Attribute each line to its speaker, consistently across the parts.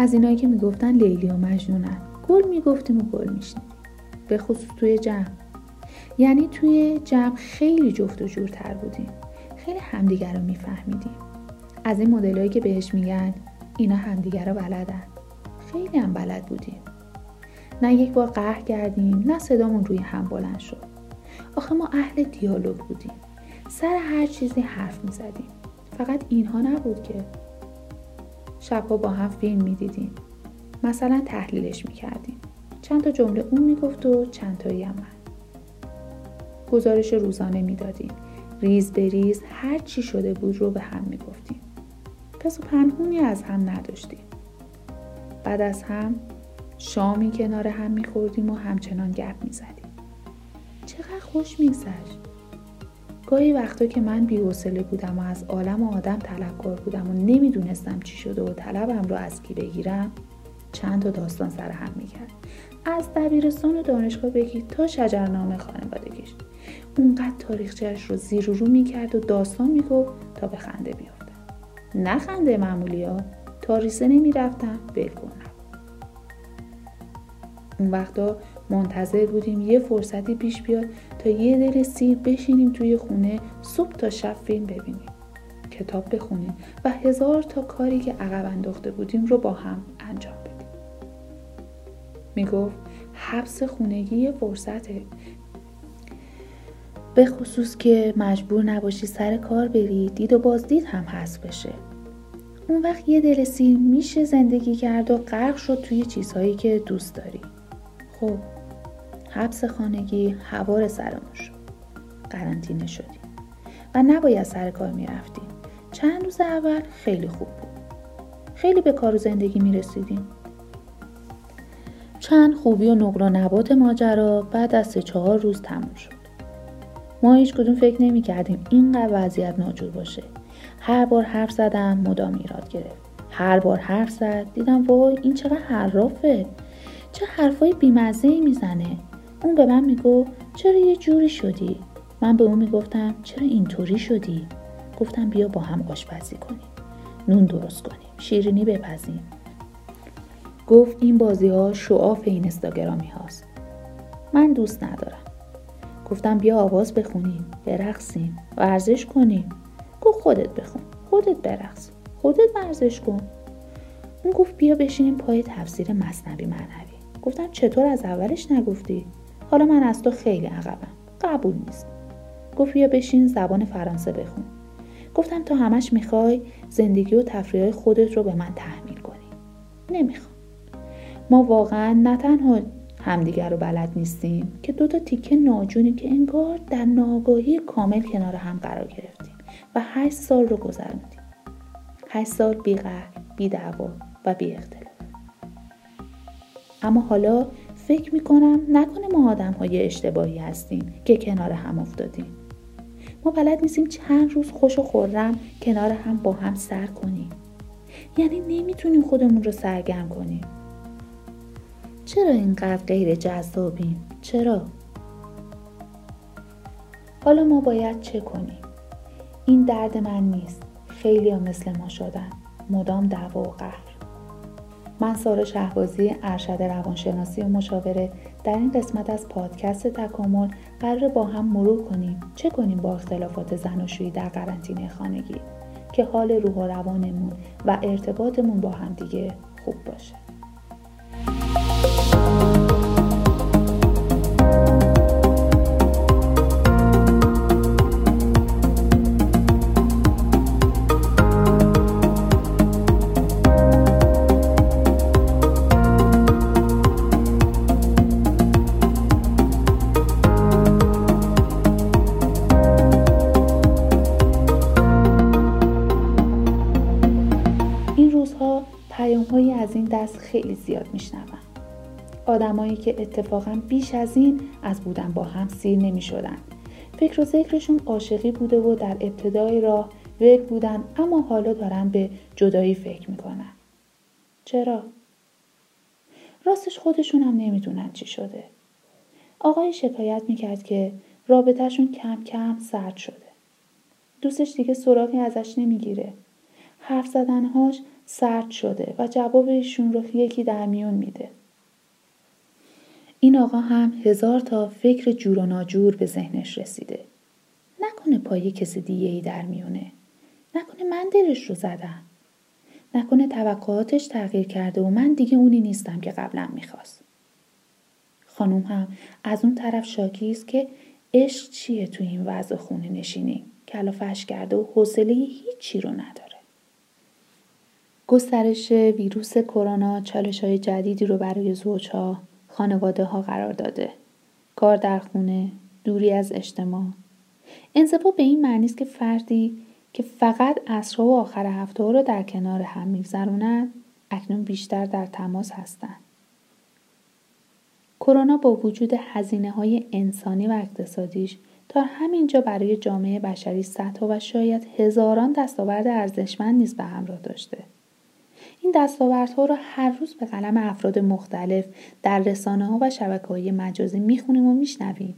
Speaker 1: از اینایی که می‌گفتن لیلی و مجنونن. گل می‌گفتیم و گل میشنیم. به خصوص توی جمع. یعنی توی جمع خیلی جفت و جورتر بودیم. خیلی همدیگر رو میفهمیدیم. از این مدلایی که بهش میگن اینا همدیگر رو بلدن. خیلی هم بلد بودیم. نه یک بار قهر کردیم نه صدامون روی هم بلند شد. آخه ما اهل دیالوگ بودیم. سر هر چیزی حرف می زدیم. فقط اینها نبود که شبها با هم فیلم می دیدیم. مثلا تحلیلش می کردیم. چند تا جمله اون می گفت و چند تایی هم من. گزارش روزانه می دادیم. ریز به ریز هر چی شده بود رو به هم می گفتیم. پس و پنهونی از هم نداشتیم. بعد از هم شامی کنار هم می خوردیم و همچنان گپ می زدیم. چقدر خوش می گاهی وقتا که من بی‌حوصله بودم و از عالم و آدم طلبکار بودم و نمی‌دونستم چی شده و طلبم رو از کی بگیرم چند تا داستان سر هم می‌کرد. از دبیرستان و دانشگاه بگیر تا شجرنامه خانوادگیش. اونقدر تاریخچهش رو زیر و رو می‌کرد و داستان می‌گفت تا به خنده بیافتم نه خنده معمولی ها تا ریسه نمی‌رفتم بلکن اون وقتا منتظر بودیم یه فرصتی پیش بیاد تا یه دل سیر بشینیم توی خونه صبح تا شب فیلم ببینیم کتاب بخونیم و هزار تا کاری که عقب انداخته بودیم رو با هم انجام بدیم. می‌گفت حبس خونگی یه فرصته. به خصوص که مجبور نباشی سر کار بری دید و بازدید هم هست بشه. اون وقت یه دل سیر میشه زندگی کرد و غرق شد توی چیزهایی که دوست داری. خب حبس خانگی هوار سرمون شد قرنطینه شدیم. و نباید سر کار می‌رفتیم. چند روز اول خیلی خوب بود. خیلی به کار و زندگی می‌رسیدیم. چند خوبی و نقل و نبات ماجرا بعد از سه چهار روز تموم شد. ما هیچ کدوم فکر نمی کردیم اینقدر وضعیت ناجور باشه. هر بار حرف زدم مدام ایراد گرفت. هر بار حرف زد دیدم وای این چقدر حرافه. چه حرفای بیمزه ای می‌زنه. اون به من میگو چرا یه جوری شدی؟ من به اون می‌گفتم چرا اینطوری شدی؟ گفتم بیا با هم آشپزی کنیم. نون درست کنیم شیرینی بپزیم. گفت این بازی ها شعاف این استاگرامی هاست. من دوست ندارم. گفتم بیا آواز بخونیم برقصیم ورزش کنیم. گفت خودت بخون خودت برقص خودت ورزش کن. اون گفت بیا بشینیم پای تفسیر مصنبی معنوی. گفتم چطور از اولش نگفتی؟ حالا من از تو خیلی عقبم. قبول نیست. گفت بیا بشین زبان فرانسه بخون. گفتم تو همش می‌خوای زندگی و تفریح خودت رو به من تحمیل کنی. نمی‌خوام. ما واقعا نه تنها همدیگر رو بلد نیستیم که دو تا تیکه ناجونی که انگار در ناگاهی کامل کنار هم قرار گرفتیم و هشت سال رو گذروندیم. هشت سال بی قهر و بی اختلاف اما حالا فکر می‌کنم نکنه ما آدم های اشتباهی هستیم که کنار هم افتادیم ما بلد نیستیم چند روز خوش و خورم کنار هم با هم سر کنیم یعنی نمی‌تونیم خودمون رو سرگرم کنیم چرا اینقدر غیر جذابیم؟ چرا؟ حالا ما باید چه کنیم؟ این درد من نیست. خیلی ها مثل ما شدن. مدام دعوا و قهر. من سارا شهبازی ارشد روانشناسی و مشاوره در این قسمت از پادکست تکامل قرار با هم مرور کنیم. چه کنیم با اختلافات زناشویی در قرنطینه خانگی؟ که حال روح و روانمون و ارتباطمون با همدیگه خوب باشه. خیلی زیاد میشنوم آدمایی که اتفاقا بیش از این از بودن با هم سیر نمی شدن. فکر و ذکرشون عاشقی بوده و در ابتدای راه وک بودن اما حالا دارن به جدایی فکر می‌کنن. چرا؟ راستش خودشون هم نمی‌دونن چی شده. آقای شکایت می‌کرد که رابطهشون کم کم سرد شده. دوستش دیگه سراغی ازش نمی‌گیره. حرف زدنهاش سرد شده و جواب ایشون رو یکی در میون میده. این آقا هم هزار تا فکر جور و ناجور به ذهنش رسیده. نکنه پای کسی دیگه ای در میونه. نکنه من دلش رو زدم. نکنه توقعاتش تغییر کرده و من دیگه اونی نیستم که قبلا می‌خواست. خانوم هم از اون طرف شاکی است که عشق چیه تو این وضع خونه نشینی کلافش کرده و حوصله هیچی رو نداره. گسترش ویروس کرونا چالش های جدیدی رو برای زوجها خانواده ها قرار داده. کار در خونه، دوری از اجتماع. انزوا به این معنی است که فردی که فقط عصرها و آخر هفته رو در کنار هم میگذرونند اکنون بیشتر در تماس هستند. کرونا با وجود هزینه های انسانی و اقتصادیش تا همینجا برای جامعه بشری صدها و شاید هزاران دستاورد ارزشمند نیز به همراه داشته. این دستاوردها رو هر روز به قلم افراد مختلف در رسانه ها و شبکه های مجازی می‌خونیم و میشنویم.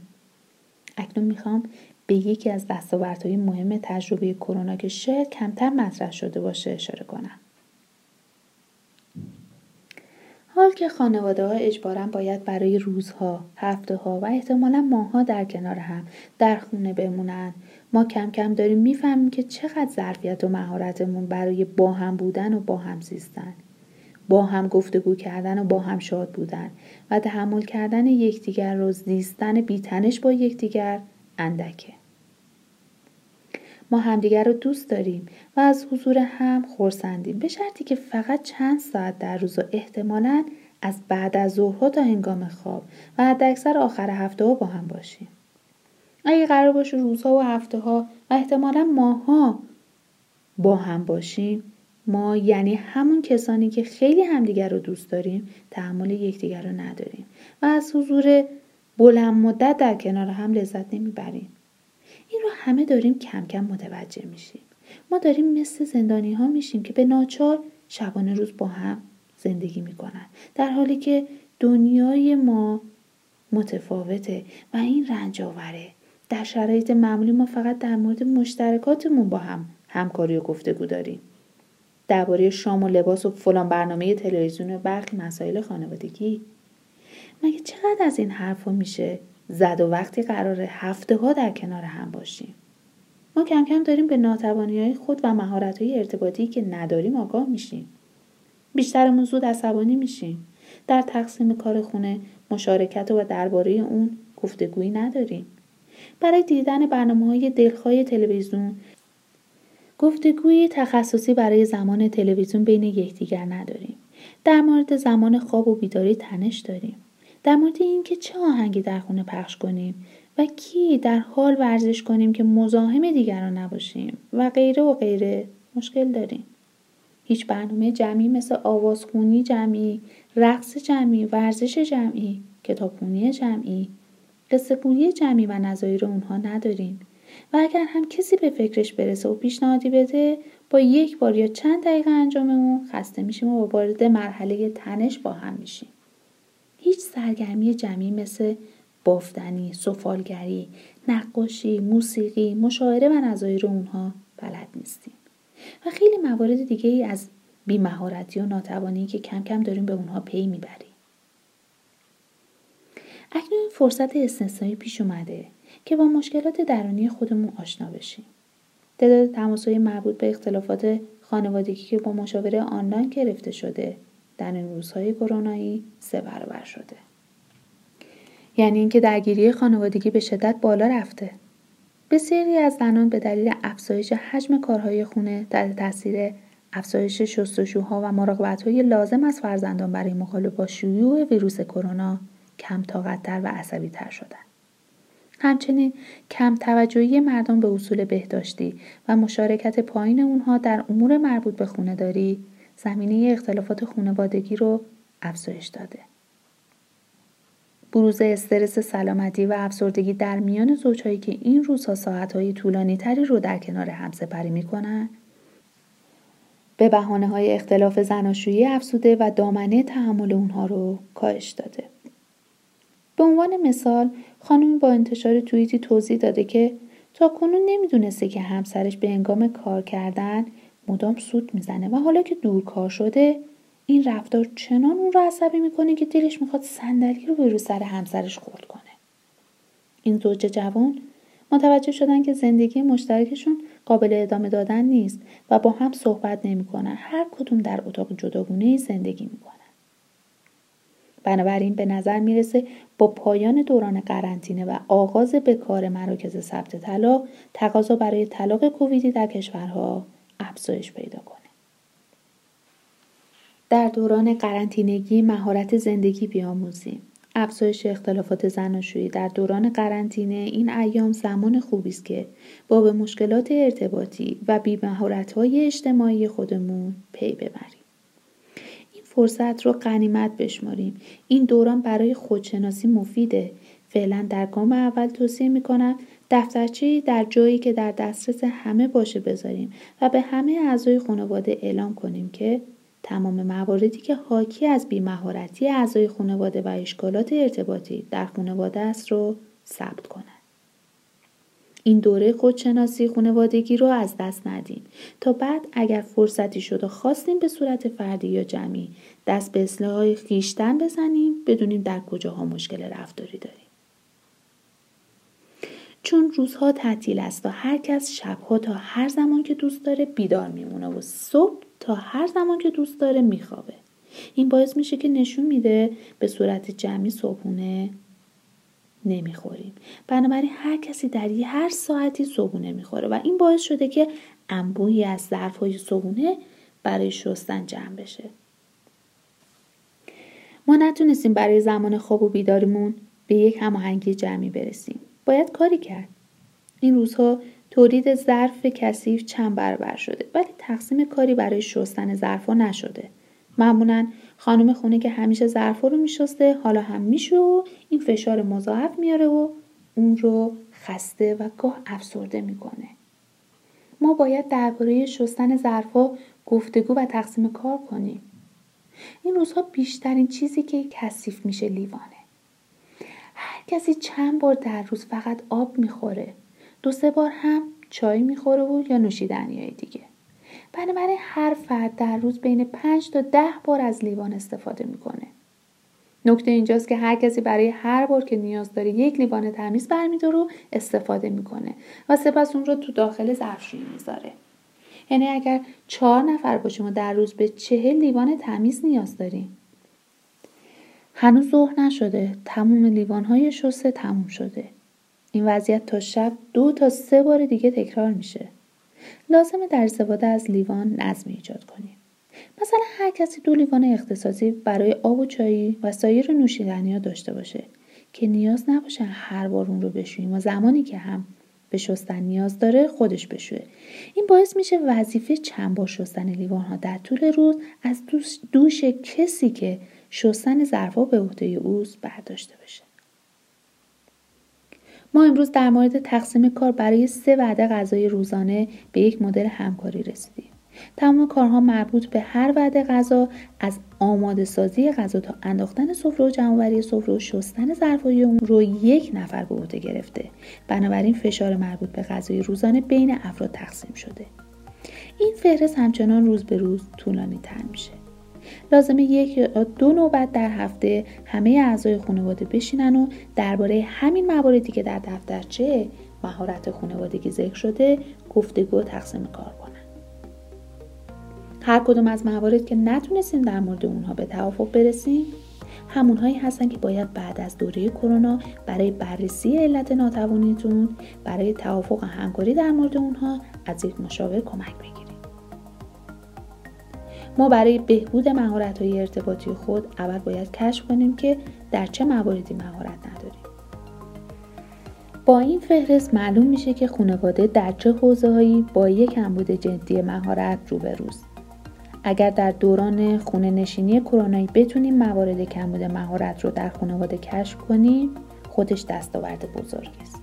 Speaker 1: اکنون می‌خوام به یکی از دستاوردهای مهم تجربه کرونا که شاید کمتر مطرح شده باشه اشاره کنم. حال که خانواده ها اجبارا باید برای روزها، هفته ها و احتمالا ماها در کنار هم در خونه بمونن. ما کم کم داریم می‌فهمیم که چقدر ظرفیت و مهارتمون برای با هم بودن و با هم زیستن. با هم گفتگو کردن و با هم شاد بودن و تحمل کردن یکدیگر رو زیستن بیتنش با یکدیگر اندکه. ما همدیگر رو دوست داریم و از حضور هم خورسندیم به شرطی که فقط چند ساعت در روز و احتمالا از بعد از ظهرها تا هنگام خواب و حداکثر آخر هفته ها با هم باشیم. اگه قرار باشه روزها و هفته ها و احتمالا ماها با هم باشیم ما یعنی همون کسانی که خیلی همدیگر رو دوست داریم تحمل یکدیگر رو نداریم و از حضور بلند مدت در کنار هم لذت نمی‌بریم. این رو همه داریم کم کم متوجه میشیم. ما داریم مثل زندانی ها میشیم که به ناچار شبانه روز با هم زندگی می‌کنن. در حالی که دنیای ما متفاوته و این رنج آوره در شرایط معمولی ما فقط در مورد مشترکاتمون با هم همکاری و گفتگو داریم. درباره شام و لباس و فلان برنامه تلویزیون و برخی مسائل خانوادگی. مگه چقدر از این حرفا میشه زد و وقتی قرار هفته ها در کنار هم باشیم. ما کم کم داریم به ناتوانی های خود و مهارت های ارتباطی که نداریم آگاه میشیم. بیشترمون زود عصبانی میشیم. در تقسیم کار خونه مشارکت و درباره اون گفتگویی نداریم. برای دیدن برنامه های دلخواه تلویزیون گفتگوی تخصصی برای زمان تلویزیون بین یکدیگر نداریم. در مورد زمان خواب و بیداری تنش داریم. در مورد اینکه چه آهنگی در خونه پخش کنیم و کی در حال ورزش کنیم که مزاحم دیگران نباشیم و غیره و غیره مشکل داریم. هیچ برنامه جمعی مثل آوازخونی جمعی رقص جمعی ورزش جمعی کتابخونی جمعی قصه جمعی و نظایر اونها نداریم. و اگر هم کسی به فکرش برسه و پیشنهادی بده با یک بار یا چند دقیقه انجام اون خسته میشیم و وارد مرحله تنش با هم میشیم. هیچ سرگرمی جمعی مثل بافتنی، سفالگری، نقاشی، موسیقی، مشاعره و نظایر اونها بلد نیستیم. و خیلی موارد دیگه ای از بیمهارتی و ناتوانی که کم کم داریم به اونها پی می‌بریم. اکنون فرصت استثنایی پیش اومده که با مشکلات درونی خودمون آشنا بشیم. تعداد تماسهای مربوط به اختلافات خانوادگی که با مشاوره آنلاین گرفته شده در این روزهای کرونایی سه برابر شده. یعنی اینکه درگیری خانوادگی به شدت بالا رفته. بسیاری از زنان به دلیل افزایش حجم کارهای خونه در تاثیر افزایش شستشوها و مراقبتهای لازم از فرزندان برای مقابله با شیوع ویروس کرونا کم طاقتتر و عصبی تر شدن. همچنین کم توجهی مردم به اصول بهداشتی و مشارکت پایین اونها در امور مربوط به خونه داری زمینه اختلافات خانوادگی رو افزایش داده. بروز استرس سلامتی و افسردگی در میان زوجهایی که این روزها ساعتهای طولانی تری رو در کنار هم سپری می‌کنن به بحانه های اختلاف زناشویی افسوده و دامنه تحمل اونها رو کاهش داده. به عنوان مثال خانم با انتشار توییتی توضیح داده که تا کنون نمی‌دونسته که همسرش به انگام کار کردن مدام سود می‌زنه و حالا که دورکار شده این رفتار چنان اون رو عصبی می‌کنه که دلش می‌خواد صندلی رو به رو سر همسرش خورد کنه. این زوج جوان متوجه شدن که زندگی مشترکشون قابل ادامه دادن نیست و با هم صحبت نمی‌کنن. هر کدوم در اتاق جداگونه زندگی می‌کنن. بنابراین به نظر می‌رسه با پایان دوران قرنطینه و آغاز به کار مراکز ثبت طلاق تقاضا برای طلاق کوویدی در کشورها افزایش پیدا کنه. در دوران قرنطینگی مهارت زندگی بیاموزیم. افزایش اختلافات زناشویی در دوران قرنطینه این ایام زمان خوبی است که با به مشکلات ارتباطی و های اجتماعی خودمون پی ببریم. این فرصت رو غنیمت بشماریم. این دوران برای خودشناسی مفیده. فعلا در گام اول توصیه می‌کنم دفترچه در جایی که در دسترس همه باشه بذاریم و به همه اعضای خانواده اعلام کنیم که تمام مواردی که حاکی از بیمهارتی اعضای خانواده و اشکالات ارتباطی در خانواده است رو ثبت کنند. این دوره خودشناسی خانوادگی رو از دست ندیم تا بعد اگر فرصتی شد و خواستیم به صورت فردی یا جمعی دست به اصلاح خیشتن بزنیم بدونیم در کجاها مشکل رفتاری داریم. چون روزها تعطیل است و هر کس شبها تا هر زمان که دوست داره بیدار میمونه و صبح تا هر زمان که دوست داره میخوابه. این باعث میشه که نشون میده به صورت جمعی صبحونه نمی‌خوریم. بنابراین هر کسی در یه هر ساعتی صبحونه می‌خوره و این باعث شده که انبوهی از ظرف های صبحونه برای شستن جمع بشه. ما نتونستیم برای زمان خواب و بیداریمون به یک هماهنگی جمعی برسیم. باید کاری کرد. این روزها تولید ظرف کثیف چند برابر شده ولی تقسیم کاری برای شستن ظرفها نشده. معمولا خانم خونه که همیشه ظرفا رو میشسته حالا هم میشه و این فشار مضاعف میاره و اون رو خسته و گاه افسرده می‌کنه. ما باید درباره شستن ظرفها گفتگو و تقسیم کار کنیم. این روزها بیشترین چیزی که کثیف میشه لیوانه. هر کسی چند بار در روز فقط آب می‌خوره دو سه بار هم چای می‌خوره و یا نوشیدنی دیگه. بنابراین هر فرد در روز بین پنج تا ده بار از لیوان استفاده می‌کنه. نکته اینجاست که هر کسی برای هر بار که نیاز داره یک لیوان تمیز برمیداره و استفاده می‌کنه و سپس اون رو تو داخل ظرفشویی می‌ذاره. یعنی اگر چهار نفر باشیم و در روز به چهل لیوان تمیز نیاز داریم هنوز ظهر نشده. تموم لیوان های شسته تموم شده. این وضعیت تا شب دو تا سه بار دیگه تکرار میشه. لازمه در استفاده از لیوان نظم ایجاد کنیم. مثلا هر کسی دو لیوان اختصاصی برای آب و چایی و سایر نوشیدنی ها داشته باشه که نیاز نباشه هر بار اون رو بشوییم و زمانی که هم به شستن نیاز داره خودش بشوه. این باعث میشه وظیفه چند بار شستن لیوان ها در طول روز از دوش, دوش کسی که شستن ظرفها به عهده اوست برداشته بشه. ما امروز در مورد تقسیم کار برای سه وعده غذای روزانه به یک مدل همکاری رسیدیم. تمام کارها مربوط به هر وعده غذا از آماده سازی غذا تا انداختن سفره و جمعآوری سفره و شستن ظرفهای اون رو یک نفر به عهده گرفته. بنابراین فشار مربوط به غذای روزانه بین افراد تقسیم شده. این فهرست همچنان روز به روز طولانی تر میشه. لازمه یک یا دو نوبت در هفته همه اعضای خانواده بشینن و درباره همین مواردی که در دفترچه مهارت خانوادگی ذکر شده گفتگو تقسیم کار کنن. هر کدوم از موارد که نتونستیم در مورد اونها به توافق برسیم همونهایی هستن که باید بعد از دوره کرونا برای بررسی علت ناتوانیتون برای توافق همکاری در مورد اونها از یک مشاور کمک بگیریم ما برای بهبود مهارت های ارتباطی خود اول باید کشف کنیم که در چه مواردی مهارت نداریم. با این فهرست معلوم میشه که خانواده در چه حوزه هایی با یک کمبود جدی مهارت روبروست. اگر در دوران خونه نشینی کرونایی بتونیم موارد کمبود مهارت رو در خانواده کشف کنیم خودش دستاورد بزرگی است